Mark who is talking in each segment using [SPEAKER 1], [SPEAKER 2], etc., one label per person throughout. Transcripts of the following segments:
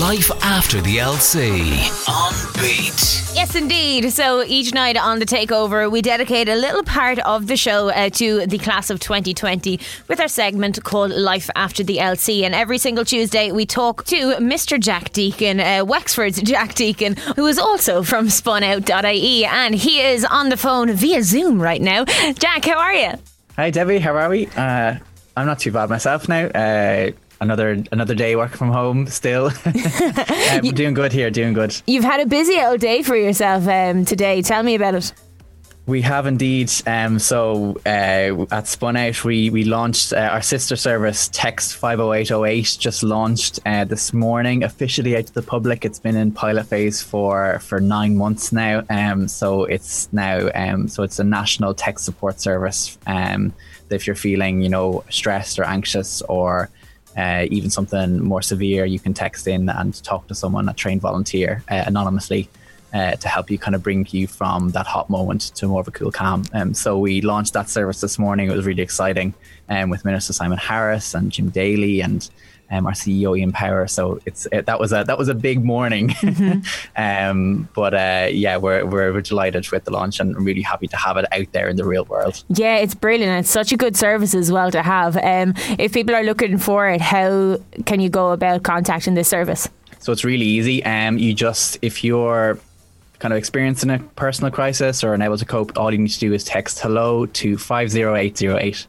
[SPEAKER 1] Life after the LC on Beat.
[SPEAKER 2] Yes, indeed. So each night on the takeover, we dedicate a little part of the show uh, to the class of 2020 with our segment called Life After the LC. And every single Tuesday, we talk to Mr. Jack Deacon, uh, Wexford's Jack Deacon, who is also from spunout.ie. And he is on the phone via Zoom right now. Jack, how are you?
[SPEAKER 3] Hi, Debbie. How are we? Uh, I'm not too bad myself now. Another another day working from home still. um, doing good here, doing good.
[SPEAKER 2] You've had a busy old day for yourself um, today. Tell me about it.
[SPEAKER 3] We have indeed. Um, so uh, at Spun Out, we we launched uh, our sister service Text 50808 just launched uh, this morning officially out to the public. It's been in pilot phase for for nine months now. Um, so it's now um, so it's a national text support service. Um, if you're feeling you know stressed or anxious or uh, even something more severe, you can text in and talk to someone, a trained volunteer, uh, anonymously. Uh, to help you kind of bring you from that hot moment to more of a cool calm. Um, so we launched that service this morning. It was really exciting um, with Minister Simon Harris and Jim Daly and um, our CEO Ian Power. So it's it, that was a that was a big morning. Mm-hmm. um, but uh, yeah, we're, we're, we're delighted with the launch and really happy to have it out there in the real world.
[SPEAKER 2] Yeah, it's brilliant. It's such a good service as well to have. Um, if people are looking for it, how can you go about contacting this service?
[SPEAKER 3] So it's really easy. Um, you just if you're kind of experiencing a personal crisis or unable to cope, all you need to do is text hello to 50808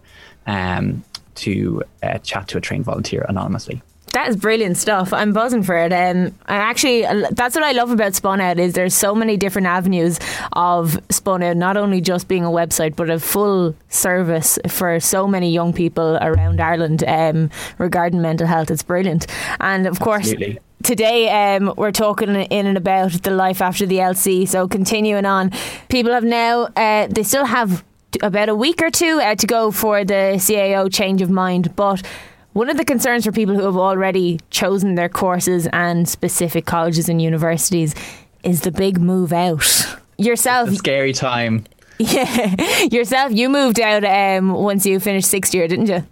[SPEAKER 3] um, to uh, chat to a trained volunteer anonymously.
[SPEAKER 2] That is brilliant stuff. I'm buzzing for it. Um, I actually, that's what I love about Spun Out is there's so many different avenues of Spun Out, not only just being a website, but a full service for so many young people around Ireland um, regarding mental health. It's brilliant. And of course,
[SPEAKER 3] Absolutely.
[SPEAKER 2] Today, um, we're talking in and about the life after the LC. So, continuing on, people have now, uh, they still have about a week or two uh, to go for the CAO change of mind. But one of the concerns for people who have already chosen their courses and specific colleges and universities is the big move out. Yourself,
[SPEAKER 3] scary time.
[SPEAKER 2] Yeah, yourself. You moved out um, once you finished sixth year, didn't you?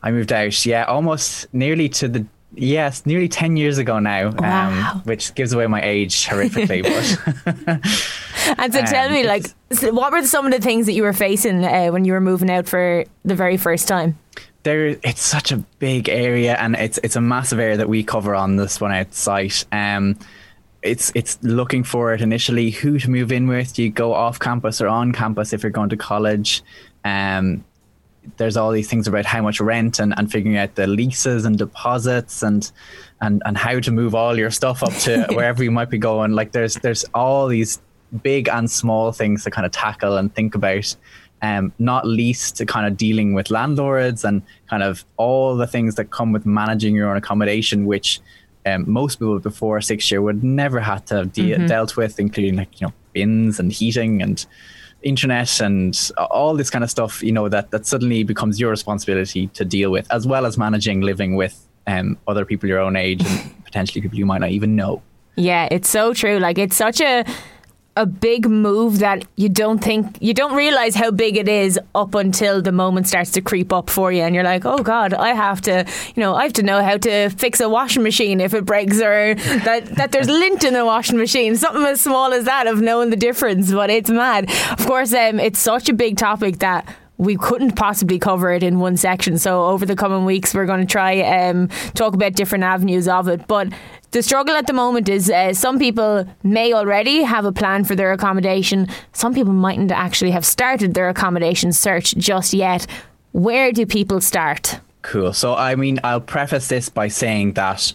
[SPEAKER 3] I moved out. Yeah, almost nearly to the Yes, nearly 10 years ago now, um,
[SPEAKER 2] wow.
[SPEAKER 3] which gives away my age horrifically.
[SPEAKER 2] but And so tell um, me, like, what were some of the things that you were facing uh, when you were moving out for the very first time?
[SPEAKER 3] There, it's such a big area, and it's it's a massive area that we cover on this one out site. Um, it's it's looking for it initially. Who to move in with? Do you go off campus or on campus if you're going to college? Um, there's all these things about how much rent and, and figuring out the leases and deposits and and and how to move all your stuff up to wherever you might be going. Like there's there's all these big and small things to kind of tackle and think about. Um, not least to kind of dealing with landlords and kind of all the things that come with managing your own accommodation, which um, most people before six year would never have to have de- mm-hmm. dealt with, including like you know bins and heating and internet and all this kind of stuff, you know, that, that suddenly becomes your responsibility to deal with, as well as managing living with um, other people your own age and potentially people you might not even know.
[SPEAKER 2] Yeah, it's so true. Like, it's such a a big move that you don't think you don't realize how big it is up until the moment starts to creep up for you and you're like oh god I have to you know I have to know how to fix a washing machine if it breaks or that that there's lint in the washing machine something as small as that of knowing the difference but it's mad of course um, it's such a big topic that we couldn't possibly cover it in one section. So over the coming weeks, we're going to try um, talk about different avenues of it. But the struggle at the moment is uh, some people may already have a plan for their accommodation. Some people mightn't actually have started their accommodation search just yet. Where do people start?
[SPEAKER 3] Cool. So, I mean, I'll preface this by saying that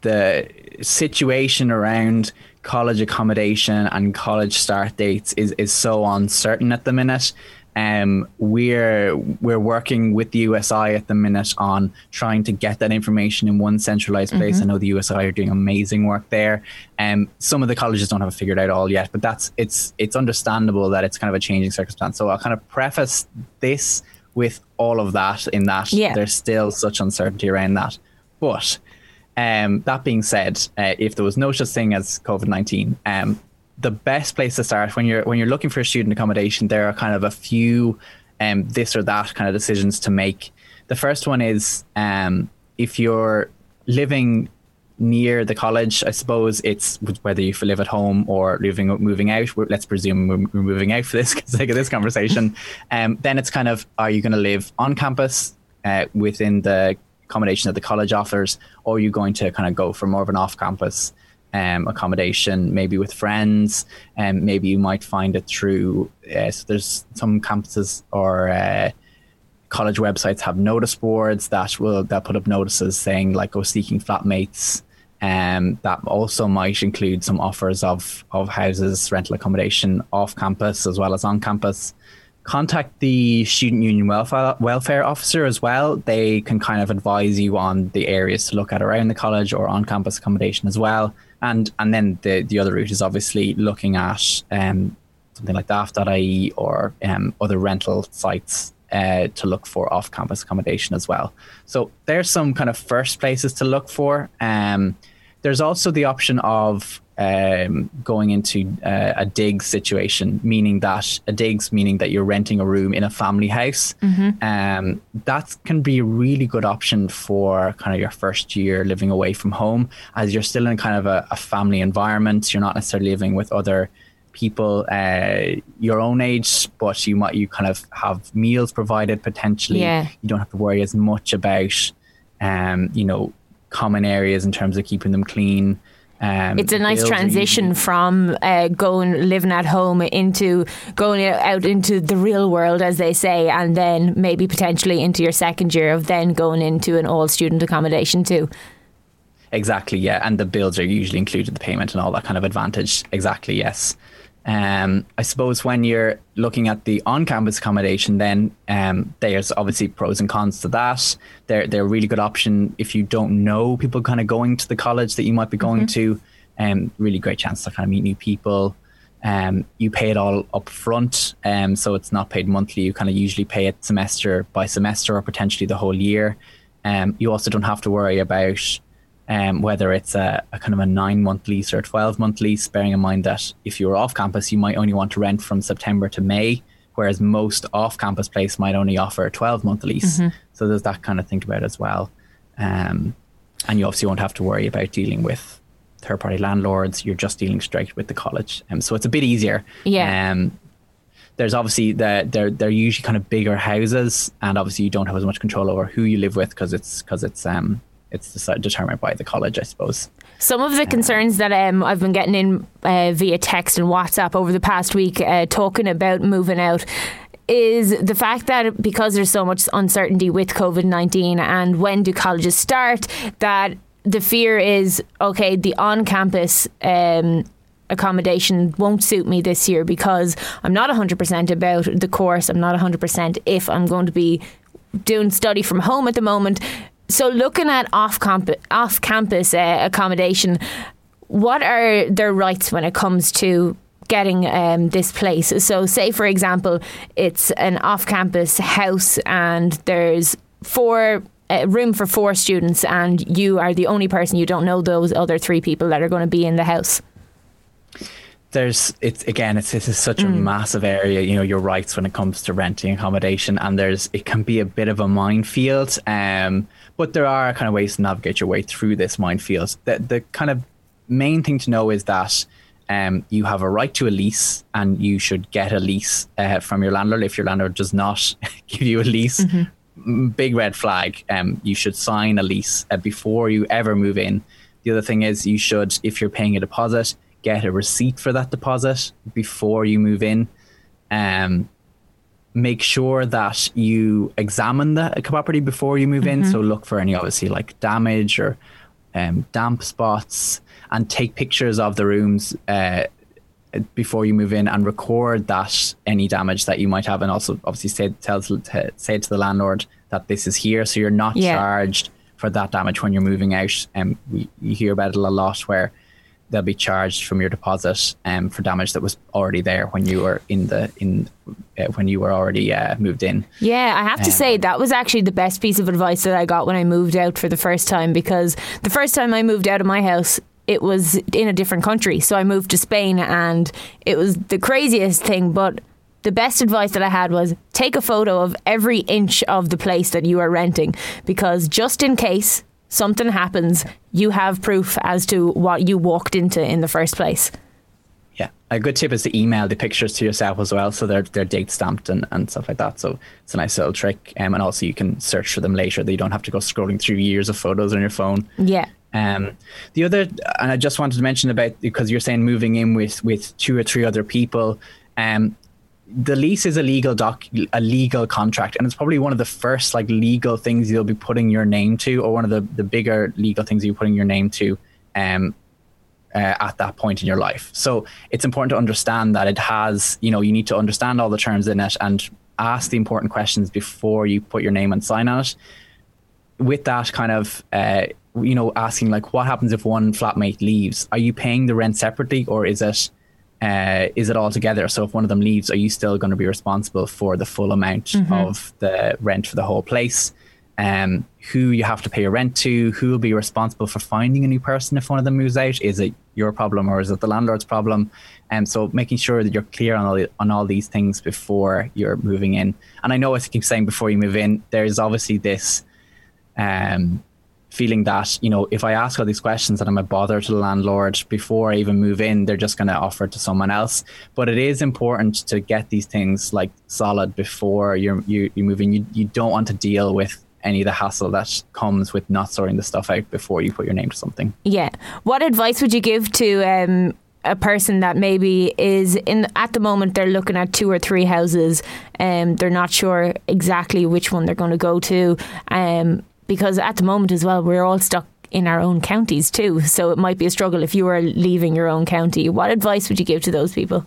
[SPEAKER 3] the situation around college accommodation and college start dates is, is so uncertain at the minute. Um, we're we're working with the USI at the minute on trying to get that information in one centralized place. Mm-hmm. I know the USI are doing amazing work there. Um, some of the colleges don't have it figured out all yet, but that's it's it's understandable that it's kind of a changing circumstance. So I'll kind of preface this with all of that in that yeah. there's still such uncertainty around that. But um, that being said, uh, if there was no such thing as COVID nineteen, um, the best place to start when you're when you're looking for student accommodation, there are kind of a few um, this or that kind of decisions to make. The first one is um, if you're living near the college. I suppose it's whether you live at home or living moving out. Let's presume we're moving out for this sake of this conversation. Um, then it's kind of are you going to live on campus uh, within the accommodation that the college offers, or are you going to kind of go for more of an off-campus um, accommodation, maybe with friends, and um, maybe you might find it through. Uh, so there's some campuses or uh, college websites have notice boards that will that put up notices saying like "go seeking flatmates." Um, that also might include some offers of of houses, rental accommodation off campus as well as on campus contact the student union welfare welfare officer as well. They can kind of advise you on the areas to look at around the college or on campus accommodation as well. And and then the the other route is obviously looking at um, something like daft.ie or um, other rental sites uh, to look for off campus accommodation as well. So there's some kind of first places to look for. Um, there's also the option of um, going into uh, a dig situation, meaning that a digs meaning that you're renting a room in a family house. Mm-hmm. Um, that can be a really good option for kind of your first year living away from home, as you're still in kind of a, a family environment. You're not necessarily living with other people uh, your own age, but you might you kind of have meals provided potentially.
[SPEAKER 2] Yeah.
[SPEAKER 3] You don't have to worry as much about, um, you know, common areas in terms of keeping them clean.
[SPEAKER 2] Um, it's a nice transition from uh, going living at home into going out into the real world, as they say, and then maybe potentially into your second year of then going into an all student accommodation too.
[SPEAKER 3] Exactly, yeah, and the bills are usually included, the payment and all that kind of advantage. Exactly, yes. Um, I suppose when you're looking at the on-campus accommodation, then um, there's obviously pros and cons to that. They're they're a really good option if you don't know people kind of going to the college that you might be going mm-hmm. to. Um, really great chance to kind of meet new people. Um, you pay it all up front, um, so it's not paid monthly. You kind of usually pay it semester by semester or potentially the whole year. Um, you also don't have to worry about um, whether it's a, a, kind of a nine month lease or a 12 month lease, bearing in mind that if you're off campus, you might only want to rent from September to May, whereas most off campus place might only offer a 12 month lease. Mm-hmm. So there's that kind of think about as well. Um, and you obviously won't have to worry about dealing with third party landlords. You're just dealing straight with the college. Um, so it's a bit easier.
[SPEAKER 2] Yeah.
[SPEAKER 3] Um, there's obviously the, they're they're usually kind of bigger houses, and obviously you don't have as much control over who you live with because it's because it's um it's determined by the college, I suppose.
[SPEAKER 2] Some of the concerns that um, I've been getting in uh, via text and WhatsApp over the past week, uh, talking about moving out, is the fact that because there's so much uncertainty with COVID 19 and when do colleges start, that the fear is okay, the on campus. Um, accommodation won't suit me this year because I'm not 100% about the course. I'm not 100% if I'm going to be doing study from home at the moment. So, looking at off campus, off campus uh, accommodation, what are their rights when it comes to getting um, this place? So, say for example, it's an off campus house and there's four uh, room for four students, and you are the only person you don't know those other three people that are going to be in the house
[SPEAKER 3] there's it's again it's it's such mm. a massive area you know your rights when it comes to renting accommodation and there's it can be a bit of a minefield um but there are kind of ways to navigate your way through this minefield the the kind of main thing to know is that um, you have a right to a lease and you should get a lease uh, from your landlord if your landlord does not give you a lease mm-hmm. big red flag um, you should sign a lease uh, before you ever move in the other thing is you should if you're paying a deposit get a receipt for that deposit before you move in. Um, make sure that you examine the property before you move mm-hmm. in. So look for any obviously like damage or um, damp spots, and take pictures of the rooms uh, before you move in and record that any damage that you might have, and also obviously say tell say to the landlord that this is here, so you're not yeah. charged for that damage when you're moving out. And um, we you hear about it a lot where they'll be charged from your deposit um, for damage that was already there when you were in the in uh, when you were already uh, moved in.
[SPEAKER 2] Yeah, I have to um, say that was actually the best piece of advice that I got when I moved out for the first time because the first time I moved out of my house it was in a different country. So I moved to Spain and it was the craziest thing but the best advice that I had was take a photo of every inch of the place that you are renting because just in case something happens, you have proof as to what you walked into in the first place.
[SPEAKER 3] Yeah, a good tip is to email the pictures to yourself as well, so they're they're date stamped and, and stuff like that. So it's a nice little trick, um, and also you can search for them later. That you don't have to go scrolling through years of photos on your phone.
[SPEAKER 2] Yeah.
[SPEAKER 3] Um, the other, and I just wanted to mention about because you're saying moving in with with two or three other people. Um, the lease is a legal doc, a legal contract, and it's probably one of the first like legal things you'll be putting your name to, or one of the the bigger legal things you're putting your name to. Um, uh, at that point in your life. So it's important to understand that it has, you know, you need to understand all the terms in it and ask the important questions before you put your name and sign on it. With that kind of, uh, you know, asking like, what happens if one flatmate leaves? Are you paying the rent separately, or is it, uh, is it all together? So if one of them leaves, are you still going to be responsible for the full amount mm-hmm. of the rent for the whole place? um, who you have to pay your rent to, who will be responsible for finding a new person if one of them moves out. Is it your problem or is it the landlord's problem? And um, so making sure that you're clear on all the, on all these things before you're moving in. And I know I keep saying before you move in, there's obviously this um, feeling that you know if I ask all these questions that I'm a bother to the landlord before I even move in, they're just going to offer it to someone else. But it is important to get these things like solid before you're you, you move in. You you don't want to deal with any of the hassle that comes with not sorting the stuff out before you put your name to something.
[SPEAKER 2] Yeah. What advice would you give to um, a person that maybe is in at the moment they're looking at two or three houses and um, they're not sure exactly which one they're going to go to um, because at the moment as well we're all stuck in our own counties too so it might be a struggle if you are leaving your own county what advice would you give to those people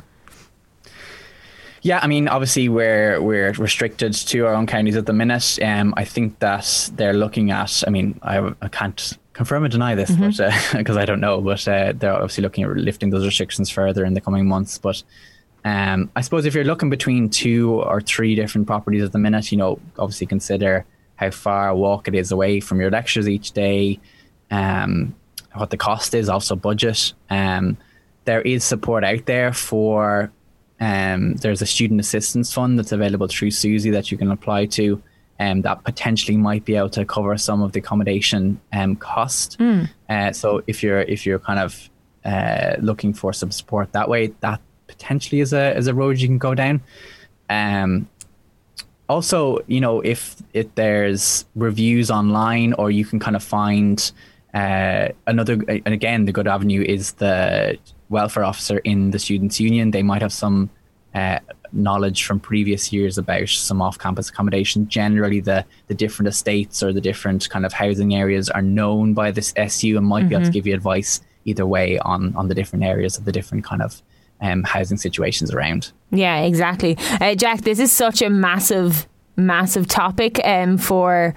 [SPEAKER 3] yeah, I mean, obviously we're we're restricted to our own counties at the minute. Um, I think that they're looking at. I mean, I, I can't confirm or deny this, mm-hmm. but because uh, I don't know, but uh, they're obviously looking at lifting those restrictions further in the coming months. But um, I suppose if you're looking between two or three different properties at the minute, you know, obviously consider how far a walk it is away from your lectures each day, um, what the cost is, also budget. Um, there is support out there for um, there's a student assistance fund that's available through SUSI that you can apply to, um, that potentially might be able to cover some of the accommodation um, cost. Mm. Uh, so if you're if you're kind of uh, looking for some support that way, that potentially is a is a road you can go down. Um, also, you know, if if there's reviews online, or you can kind of find uh, another, and again, the good avenue is the welfare officer in the students' union. They might have some uh, knowledge from previous years about some off-campus accommodation. Generally, the the different estates or the different kind of housing areas are known by this SU and might mm-hmm. be able to mm-hmm. give you advice either way on on the different areas of the different kind of um, housing situations around.
[SPEAKER 2] Yeah, exactly. Uh, Jack, this is such a massive, massive topic um, for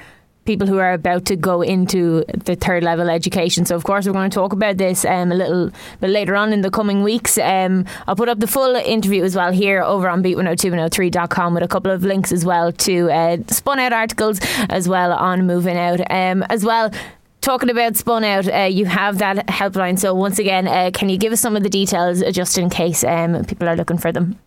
[SPEAKER 2] people who are about to go into the third level education. So, of course, we're going to talk about this um, a little bit later on in the coming weeks. Um, I'll put up the full interview as well here over on beat102103.com with a couple of links as well to uh, spun out articles as well on moving out. Um, as well, talking about spun out, uh, you have that helpline. So, once again, uh, can you give us some of the details just in case um, people are looking for them?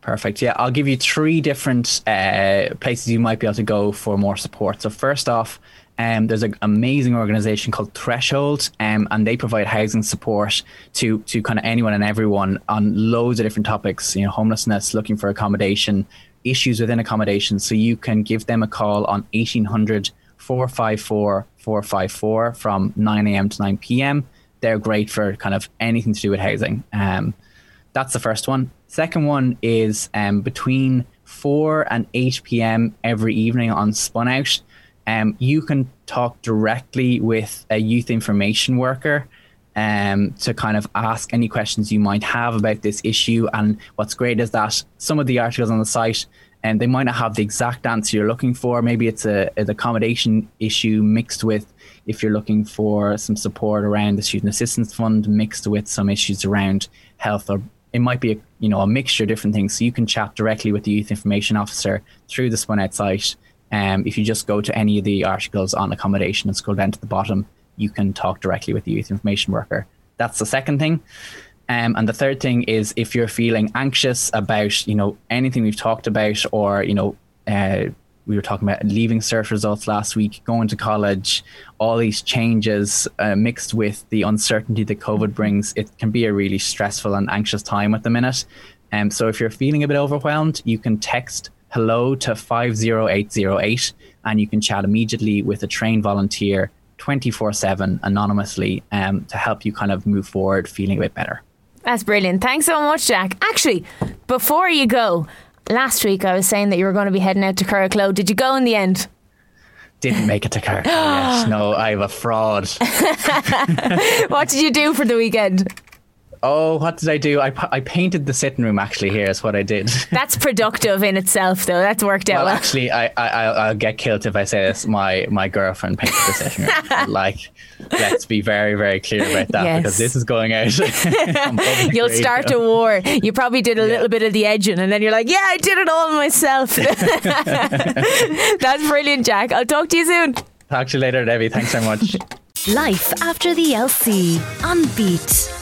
[SPEAKER 3] Perfect. Yeah, I'll give you three different uh, places you might be able to go for more support. So first off, um, there's an amazing organization called Threshold, um, and they provide housing support to to kind of anyone and everyone on loads of different topics. You know, homelessness, looking for accommodation, issues within accommodation. So you can give them a call on 1800 454 454 from 9 a.m. to 9 p.m. They're great for kind of anything to do with housing. Um, that's the first one. Second one is um, between 4 and 8 p.m. every evening on Spun Out. Um, you can talk directly with a youth information worker um, to kind of ask any questions you might have about this issue. And what's great is that some of the articles on the site and they might not have the exact answer you're looking for. Maybe it's a an accommodation issue mixed with if you're looking for some support around the student assistance fund, mixed with some issues around health or it might be a you know a mixture of different things. So you can chat directly with the youth information officer through the Spunout site. Um, if you just go to any of the articles on accommodation and scroll down to the bottom, you can talk directly with the youth information worker. That's the second thing. Um, and the third thing is if you're feeling anxious about you know anything we've talked about or you know uh, we were talking about leaving cert results last week, going to college, all these changes uh, mixed with the uncertainty that COVID brings. It can be a really stressful and anxious time at the minute. Um, so if you're feeling a bit overwhelmed, you can text hello to 50808 and you can chat immediately with a trained volunteer 24 7 anonymously um, to help you kind of move forward feeling a bit better.
[SPEAKER 2] That's brilliant. Thanks so much, Jack. Actually, before you go, last week I was saying that you were going to be heading out to Curracloe. Did you go in the end?
[SPEAKER 3] Didn't make it to Curracloe. yes. No, I'm a fraud.
[SPEAKER 2] what did you do for the weekend?
[SPEAKER 3] Oh, what did I do? I, I painted the sitting room. Actually, here is what I did.
[SPEAKER 2] That's productive in itself, though. That's worked out
[SPEAKER 3] well.
[SPEAKER 2] well.
[SPEAKER 3] Actually, I, I I'll get killed if I say this. My my girlfriend painted the sitting room. like, let's be very very clear about that
[SPEAKER 2] Yes.
[SPEAKER 3] because this is going out.
[SPEAKER 2] You'll
[SPEAKER 3] radio.
[SPEAKER 2] start a war. You probably did a little bit of the edging, and then you're like, "Yeah, I did it all myself." That's brilliant, Jack. I'll talk to you soon.
[SPEAKER 3] Talk to you later, Debbie. Thanks so much.
[SPEAKER 4] Life after the LC on Beat.